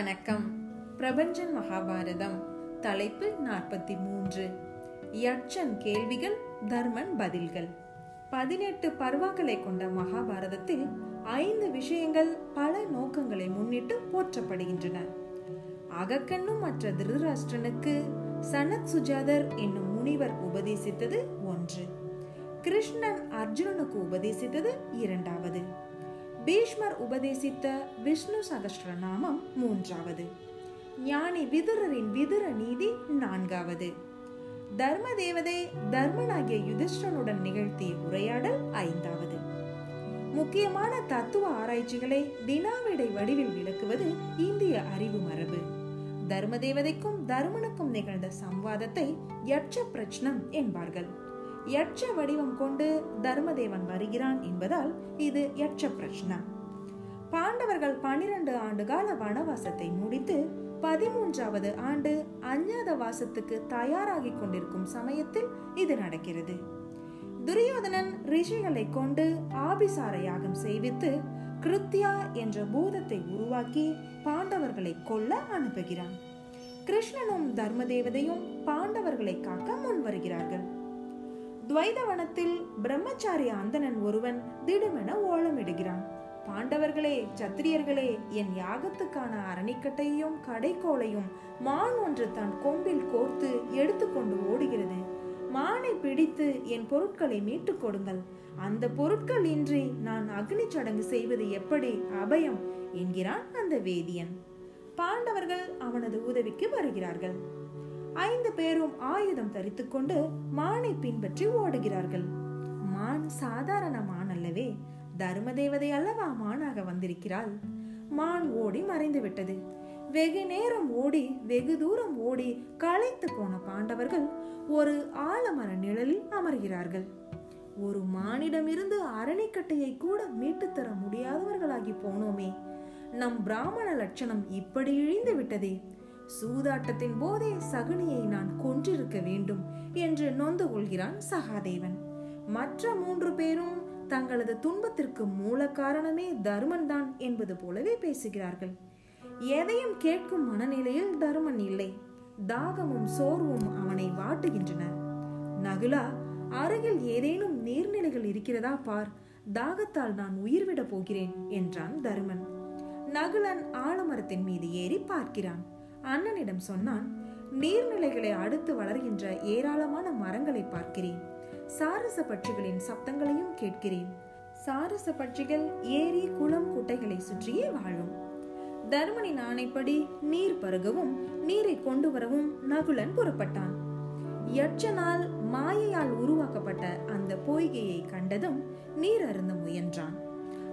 வணக்கம். பிரபஞ்சன் மகாபாரதம் தலைப்பு நாற்பத்தி மூன்று. யட்சன் கேள்விகள் தர்மன் பதில்கள். பதினெட்டு பருவங்களை கொண்ட மகாபாரதத்தில் ஐந்து விஷயங்கள் பல நோக்கங்களை முன்னிட்டு போற்றப்படுகின்றன. அகக்கண்ணும் மற்ற திருராஷ்டிரனுக்கு சனத் சுஜாதர் என்னும் முனிவர் உபதேசித்தது ஒன்று. கிருஷ்ணன் அர்ஜுனனுக்கு உபதேசித்தது இரண்டாவது. பீஷ்மர் உபதேசித்த விஷ்ணு சகஸ்ரநாமம் மூன்றாவது. ஞானி விதுரரின் விதுர நீதி நான்காவது. தர்ம தேவதை தர்மனாகிய யுதிஷ்டனுடன் நிகழ்த்திய உரையாடல் ஐந்தாவது. முக்கியமான தத்துவ ஆராய்ச்சிகளை வினாவிடை வடிவில் விளக்குவது இந்திய அறிவு மரபு. தர்ம தேவதைக்கும் தர்மனுக்கும் நிகழ்ந்த சம்வாதத்தை யட்ச பிரச்சனம் என்பார்கள். யட்ச வடிவம் கொண்டு தர்மதேவன் வருகிறான் என்பதால் இது யட்ச பிரச்சனா. பாண்டவர்கள் பனிரெண்டு ஆண்டு கால வனவாசத்தை முடித்து பதிமூன்றாவது ஆண்டு அஞ்ஞாத வாசத்துக்கு தயாராகி கொண்டிருக்கும் சமயத்தில் இது நடக்கிறது. துரியோதனன் ரிஷிகளை கொண்டு ஆபிசார யாகம் செய்வித்து கிருத்யா என்ற பூதத்தை உருவாக்கி பாண்டவர்களை கொல்ல அனுப்புகிறான். கிருஷ்ணனும் தர்மதேவதையும் பாண்டவர்களை காக்க முன் வருகிறார்கள் துவைதவனத்தில் பிரம்மச்சாரி அந்தணன் ஒருவன் திடுமென ஓலமிடுகிறான். பாண்டவர்களே சத்திரியர்களே என் யாகத்துக்கான அரணிக்கட்டையும் கடைக்கோளையும் மான் ஒன்று தன் கொம்பில் கோர்த்து எடுத்துக்கொண்டு ஓடுகிறது. மானை பிடித்து என் பொருட்களை மீட்டுக் கொடுங்கள். அந்த பொருட்கள் இன்றி நான் அக்னி சடங்கு செய்வது எப்படி அபயம்? என்கிறான் அந்த வேதியன். பாண்டவர்கள் அவனது உதவிக்கு வருகிறார்கள். ஐந்து பேரும் ஆயுதம் தரித்துக்கொண்டு மானை பின்பற்றி ஓடுகிறார்கள். மான் சாதாரண மான் அல்லவே தர்ம தேவதை அல்லவா மானாக வந்திருக்கிறாள். மான் ஓடி மறைந்து விட்டது. வெகு நேரம் ஓடி வெகு தூரம் ஓடி களைத்து போன பாண்டவர்கள் ஒரு ஆலமர நிழலில் அமர்கிறார்கள். ஒரு மானிடமிருந்து அரணிக்கட்டையை கூட மீட்டுத்தர தர முடியாதவர்களாகி போனோமே. நம் பிராமண லட்சணம் இப்படி இழிந்து விட்டதே. சூதாட்டத்தின் போதே சகுனியை நான் கொன்றிருக்க வேண்டும் என்று நொந்து கொள்கிறான் சகாதேவன். மற்ற மூன்று பேரும் தங்களது துன்பத்திற்கு மூல காரணமே தர்மன் தான் என்பது போலவே பேசுகிறார்கள். எதையும் கேட்கும் மனநிலையில் தர்மன் இல்லை. தாகமும் சோர்வும் அவனை வாட்டுகின்றன. நகுலா அருகில் ஏதேனும் நீர்நிலைகள் இருக்கிறதா பார். தாகத்தால் நான் உயிர்விட போகிறேன் என்றான் தருமன். நகுலன் ஆலமரத்தின் மீது ஏறி பார்க்கிறான். அண்ணனிடம் சொன்னான் நீர்நிலைகளை அடுத்து வளர்கின்ற ஏராளமான மரங்களை பார்க்கிறேன். சாரச பட்சிகளின் சப்தங்களையும் கேட்கிறேன். சாரச பட்சிகள் ஏரி குளம் குட்டைகளை சுற்றியே வாழும். தர்மனின் ஆணைப்படி நீர் பருகவும் நீரை கொண்டு வரவும் நகுலன் புறப்பட்டான். யட்சனால் மாயையால் உருவாக்கப்பட்ட அந்த பொய்கையை கண்டதும் நீர் அருந்த முயன்றான்.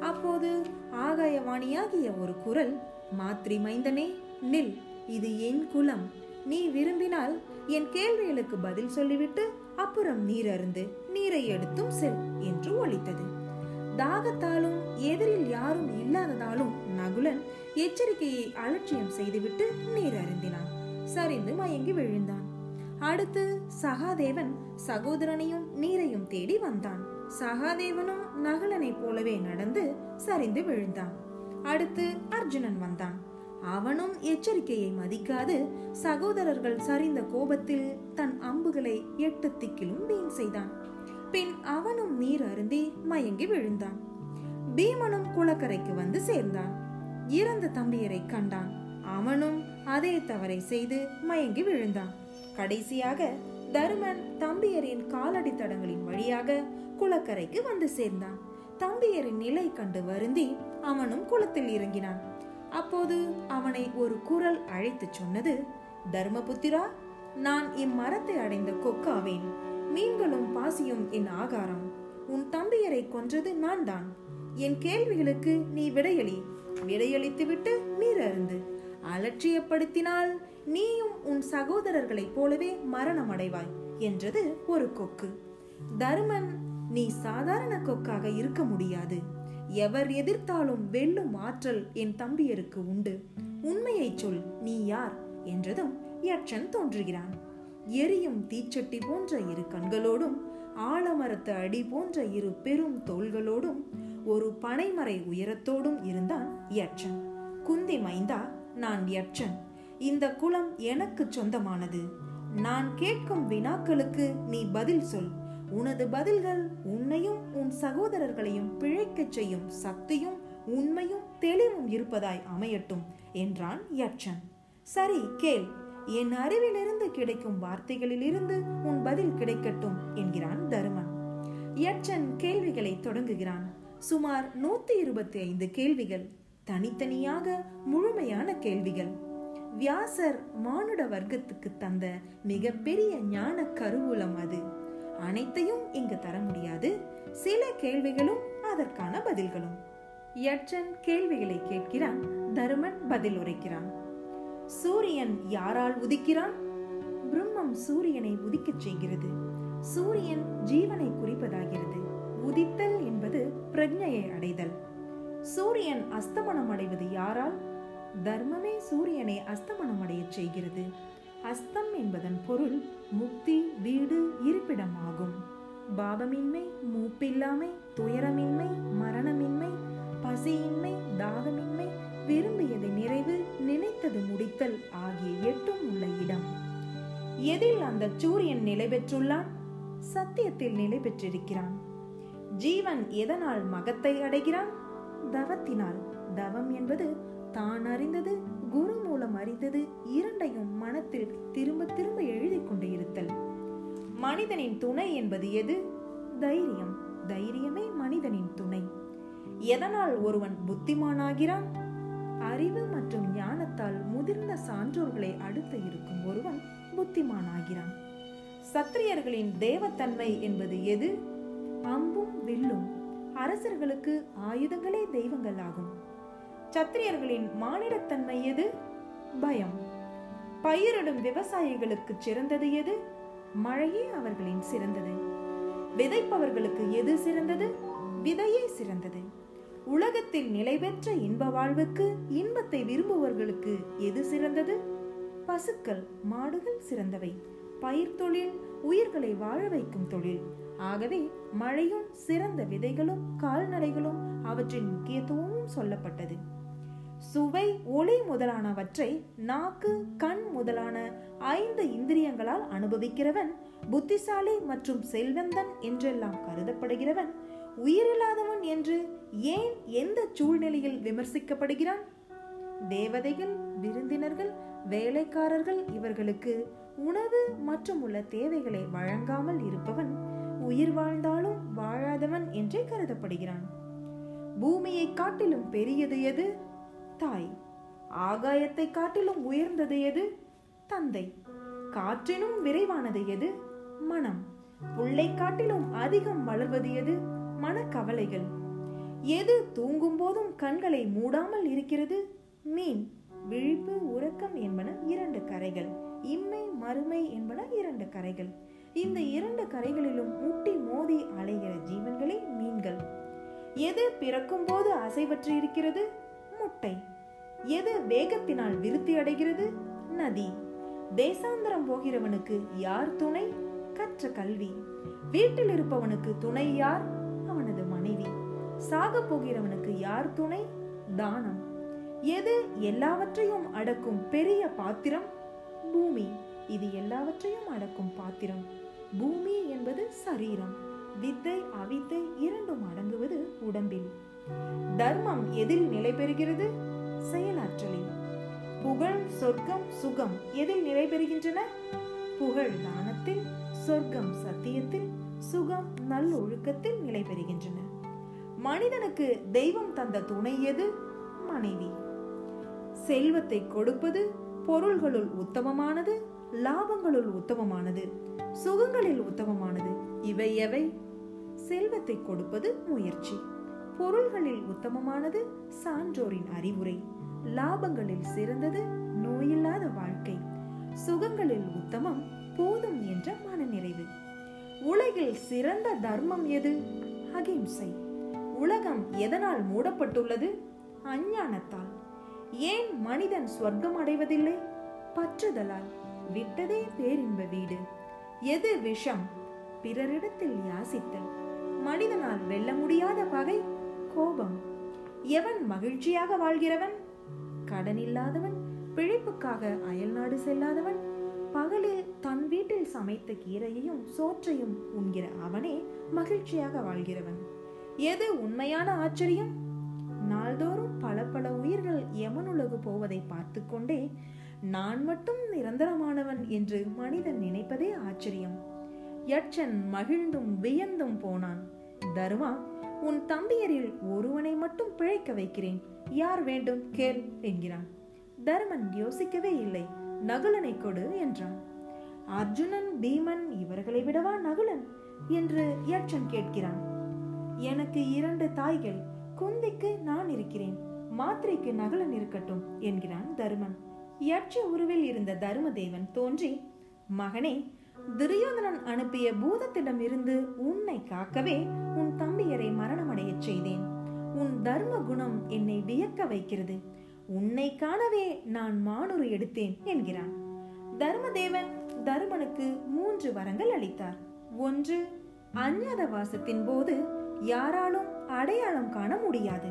அப்போது ஆகாயவாணியாகிய ஒரு குரல் மாத்ரி மைந்தனே நில். இது என் குலம். நீ விரும்பினால் என் கேள்விகளுக்கு பதில் சொல்லிவிட்டு அப்புறம் நீர் அருந்து நீரை எடுத்தும் செல் என்று ஒழித்தது தாகத்தாலும் எதிரில் யாரும் இல்லாததாலும் நகுலன் எச்சரிக்கையை அலட்சியம் செய்துவிட்டு நீர் அருந்தினான் சரிந்து மயங்கி விழுந்தான். அடுத்து சகாதேவன் சகோதரனையும் நீரையும் தேடி வந்தான். சகாதேவனும் நகுலனைப் போலவே நடந்து சரிந்து விழுந்தான். அடுத்து அர்ஜுனன் வந்தான். அவனும் எச்சரிக்கையை மதிக்காது. சகோதரர்கள் சரிந்த கோபத்தில் தன் அம்புகளை எட்டு திக்கிலும் வீண் செய்தான். பின் அவனும் நீர் அருந்தி மயங்கி விழுந்தான். பீமனும் குளக்கரைக்கு வந்து சேர்ந்தான். இறந்த தம்பியரை கண்டான். அவனும் அதே தவறை செய்து மயங்கி விழுந்தான். கடைசியாக தருமன் தம்பியரின் காலடி தடங்களின் வழியாக குளக்கரைக்கு வந்து சேர்ந்தான். தம்பியரின் நிலை கண்டு வருந்தி அவனும் குளத்தில் இறங்கினான். அப்போது அவனை ஒரு குரல் அழைத்து சொன்னது தர்மபுத்திரா நான் இம்மரத்தை அடைந்த கொக்காவேன். மீன்களும் பாசியும் என் ஆகாரம். உன் தம்பியரை கொன்றது நான் தான் என் கேள்விகளுக்கு நீ விடையளி. விடையளித்துவிட்டு நீர் அருந்து. அலட்சியப்படுத்தினால் நீயும் உன் சகோதரர்களைப் போலவே மரணம் அடைவாய் என்றது ஒரு கொக்கு. தர்மன் நீ சாதாரண கொக்காக இருக்க முடியாது. எவர் எதிர்த்தாலும் வெல்லும் ஆற்றல் என் தம்பியருக்கு உண்டு. உண்மையை சொல் நீ யார்? என்றதும் யட்சன் தோன்றுகிறான். எரியும் தீச்சட்டி போன்ற இரு கண்களோடும் ஆலமரத்து அடி போன்ற இரு பெரும் தோள்களோடும் ஒரு பனைமறை உயரத்தோடும் இருந்தான் யட்சன். குந்தி மைந்தா நான் யட்சன். இந்த குலம் எனக்கு சொந்தமானது. நான் கேட்கும் வினாக்களுக்கு நீ பதில் சொல். உனது பதில்கள் உன்னையும் உன் சகோதரர்களையும் பிழைக்கச் செய்யும் சக்தியும் உண்மையும் தெளிவும் இருப்பதாய் அமையட்டும் என்றான் யட்சன் சரி கேள். என் அறிவிலிருந்து கிடைக்கும் வார்த்தைகளிலிருந்து உன் பதில் கிடைக்கட்டும் என்கிறான் தருமன். யட்சன் கேள்விகளை தொடங்குகிறான். சுமார் நூத்தி இருபத்தி ஐந்து கேள்விகள் தனித்தனியாக முழுமையான கேள்விகள். வியாசர் மானுட வர்க்கத்துக்கு தந்த மிகப்பெரிய ஞான கருவூலம் அது. அனைத்தையும் இங்கு தர முடியாது. சில கேள்விகளும் அதற்கான பதில்களும். யட்சன் கேள்விகளை கேட்கிறான் தருமன் பதில் உரைக்கிறான். சூரியன் யாரால் உதிக்கிறான்? பிரம்மம் சூரியனை உதிக்கச் செய்கிறது. சூரியன் ஜீவனை குறிப்பதாகிறது. உதித்தல் என்பது பிரஜையை அடைதல். சூரியன் அஸ்தமனம் அடைவது யாரால்? தர்மமே சூரியனை அஸ்தமனம் அடையச் செய்கிறது. அஸ்தம் என்பதன் பொருள் முக்தி வீடு இருப்பிடமாகும். பாபமின்மை பாவமின்மை மூப்பில்லாமை துயரமின்மை மரணமின்மை பசியின்மை தாகமின்மை விரும்பியது நிறைவு நினைத்தது முடித்தல் ஆகிய எட்டும் உள்ள இடம். எதில் அந்த சூரியன் நிலை பெற்றுள்ளான்? சத்தியத்தில் நிலை பெற்றிருக்கிறான். ஜீவன் எதனால் மகத்தை அடைகிறான்? தவத்தினால். தவம் என்பது தான் அறிந்தது குரு மூலம் அறிந்தது இரண்டையும் மனத்தில் திரும்ப திரும்ப எழுதி கொண்டு இருத்தல். மனிதனின் துணை என்பது எது? தைரியம். தைரியமே மனிதனின் துணை. எதனால் ஒருவன் புத்திமானாகிறான்? அறிவு மற்றும் ஞானத்தால் முதிர்ந்த சான்றோர்களை அடுத்து இருக்கும் ஒருவன் புத்திமானாகிறான். சத்திரியர்களின் தேவத்தன்மை என்பது எது? அம்பும் வில்லும். அரசர்களுக்கு ஆயுதங்களே தெய்வங்கள் ஆகும் சத்திரியர்களின் மானிடத்தன்மை எது? பயம். பயிரிடும் விவசாயிகளுக்கு சிறந்தது எது? மழையே அவர்களின் சிறந்தது. விதைப்பவர்களுக்கு எது சிறந்தது? விதையே சிறந்தது. உலகத்தில் நிலை பெற்ற இன்ப வாழ்வுக்கு இன்பத்தை விரும்புவர்களுக்கு எது சிறந்தது? பசுக்கள் மாடுகள் சிறந்தவை. பயிர் தொழில் உயிர்களை வாழ வைக்கும் தொழில். ஆகவே மழையும் சிறந்த விதைகளும் கால்நடைகளும் அவற்றின் முக்கியத்துவமும் சொல்லப்பட்டது. சுவை ஒளி முதலானவற்றை நாக்கு கண் முதலான ஐந்து இந்திரியங்களால் அனுபவிக்கிறவன் புத்திசாலி மற்றும் செல்வந்தன் என்றெல்லாம் கருதப்படுகிறவன் உயிரில்லாதவன் என்று ஏன் எந்த சூழ்நிலையில் விமர்சிக்கப்படுகிறான்? தேவதைகள் விருந்தினர்கள் வேலைக்காரர்கள் இவர்களுக்கு உணவு மற்றும் உள்ள தேவைகளை வழங்காமல் இருப்பவன் உயிர் வாழ்ந்தாலும் வாழாதவன் என்றே கருதப்படுகிறான். பூமியை காட்டிலும் பெரியது எது? தாய் ஆகாயத்தை காட்டிலும் உயர்ந்தது எது? தந்தை. காற்றினும் விரைவானது எது? மனம். புல்லை காட்டிலும் அதிகம் வளர்வது எது? மனக்கவலைகள். எது தூங்கும் போதும் கண்களை மூடாமல் இருக்கிறது? மீன். விழிப்பு உறக்கம் என்பன இரண்டு கரைகள். இம்மை மறுமை என்பன இரண்டு கரைகள். இந்த இரண்டு கரைகளிலும் முட்டி மோதி அலைகிற ஜீவன்களே மீன்கள். எது பிறக்கும் போது அசைவற்று இருக்கிறது? முட்டை எது வேகத்தினால் விருத்தி அடைகிறது? நதி. தேசாந்திரம் போகிறவனுக்கு யார் துணை? கற்ற கல்வி. வீட்டில் இருப்பவனுக்கு துணை யார்? அவனது மனைவி. சாக போகிறவனுக்கு யார் துணை? தானம். எது எல்லாவற்றையும் அடக்கும் பெரிய பாத்திரம்? பூமி. இது எல்லாவற்றையும் அடக்கும் பாத்திரம். பூமி என்பது சரீரம். வித்தை அவித்தை இரண்டும் அடங்குவது உடம்பில். தர்மம் எதில் நிலை பெறுகிறது? செயலாற்றலில். புகழ் சொர்க்கம் சுகம் எதில் நிலை பெறுகின்றன? புகழ் தானத்தில் சொர்க்கம் சத்தியத்தில் சுகம் நல்லொழுக்கத்தில் நிலை பெறுகின்றன. மனிதனுக்கு தெய்வம் தந்த துணை எது? மனைவி. செல்வத்தை கொடுப்பது பொருள்களுள் உத்தமமானது லாபங்களுள் உத்தமமானது சுகங்களில் உத்தமமானது. இவை எவை? செல்வத்தை கொடுப்பது முயற்சி. பொருள்களில் உத்தமமானது சான்றோரின் அறிவுரை. லாபங்களில் சிறந்தது நோயில்லாத வாழ்க்கை. சுகங்களில் உத்தமம் போதும் என்ற மனநிறைவு. உலகில் சிறந்த தர்மம் எது? அகிம்சை. உலகம் எதனால் மூடப்பட்டுள்ளது? அஞ்ஞானத்தால். ஏன் மனிதன் சொர்க்கம் அடைவதில்லை? பற்றுதலால். விட்டதே பேரின்ப வீடு. எது விஷம்? பிறரிடத்தில் யாசித்தல். மனிதனால் வெல்ல முடியாத பகை கோபம். எவன் மகிழ்ச்சியாக வாழ்கிறவன்? கடன் இல்லாதவன் பிழைப்புக்காக அயல்நாடு செல்லாதவன் பகலில் தன் வீட்டில் சமைத்த கீரையையும் சோற்றையும் உண்கிற அவனே மகிழ்ச்சியாக வாழ்கிறவன். எது உண்மையான ஆச்சரியம்? நாள்தோறும் பல பல உயிர்கள் யமனுலகு போவதை பார்த்து கொண்டே நான் மட்டும் நிரந்தரமானவன் என்று மனிதன் நினைப்பதே ஆச்சரியம். யட்சன் மகிழ்ந்தும் வியந்தும் போனான். தர்மா உன் தம்பியரில் ஒருவனை மட்டும் பிழைக்க வைக்கிறேன். யார் வேண்டும்? கேள் என்கிறான். தர்மன் யோசிக்கவே இல்லை. நகுலனை கொடு என்றான். அர்ஜுனன் பீமன் இவர்களை விடவா நகுலன்? என்று யட்சன் கேட்கிறான். எனக்கு இரண்டு தாய்கள். குந்திக்கு நான் இருக்கிறேன். மாத்திரைக்கு நகுலன் இருக்கட்டும் என்கிறான் தருமன். யட்ச உருவில் இருந்த தருமதேவன் தோன்றி மகனே துரியோதனன் அனுப்பிய பூதத்திடம் இருந்து உன்னை காக்கவே உன் தம்பியரை மரணமடையச் செய்தேன். உன் தர்ம குணம் என்னை வியக்க வைக்கிறது. உன்னை காணவே நான் மானுரு எடுத்தேன் என்கிறான். தர்மதேவன் தருமனுக்கு மூன்று வரங்கள் அளித்தார். ஒன்று அஞ்ஞாத வாசத்தின் போது யாராலும் அடையாளம் காண முடியாது.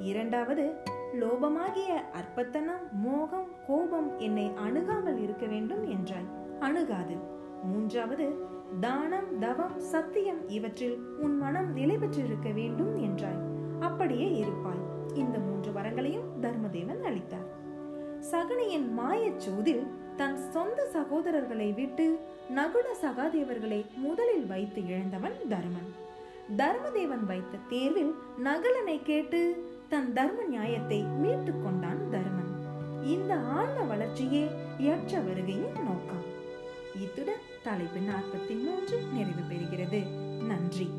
இரண்டாவது லோபமாகிய அற்பத்தனம் மோகம் கோபம் என்னை அணுகாமல் இருக்க வேண்டும் என்றாய். அணுகாது. மூன்றாவது தானம் தவம் சத்தியம் இவற்றில் உன் மனம் நிலை பெற்றிருக்க வேண்டும் என்றாய். அப்படியே இருப்பாய். இந்த மூன்று வரங்களையும் தர்மதேவன் அளித்தார். சகுனியின் மாயச் சூதில் தன் சொந்த சகோதரர்களை விட்டு நகுல சகாதேவர்களை முதலில் வைத்து இழந்தவன் தர்மன். தர்மதேவன் வைத்த தேர்வில் நகுலனை கேட்டு தன் தர்ம நியாயத்தை மீட்டுக் கொண்டான் தர்மன். இந்த ஆன்ம வளர்ச்சியே யற்ற வருகையின் நோக்கம். இத்துடன் தலைப்பு நாற்பத்தி மூன்று நிறைவு பெறுகிறது. நன்றி.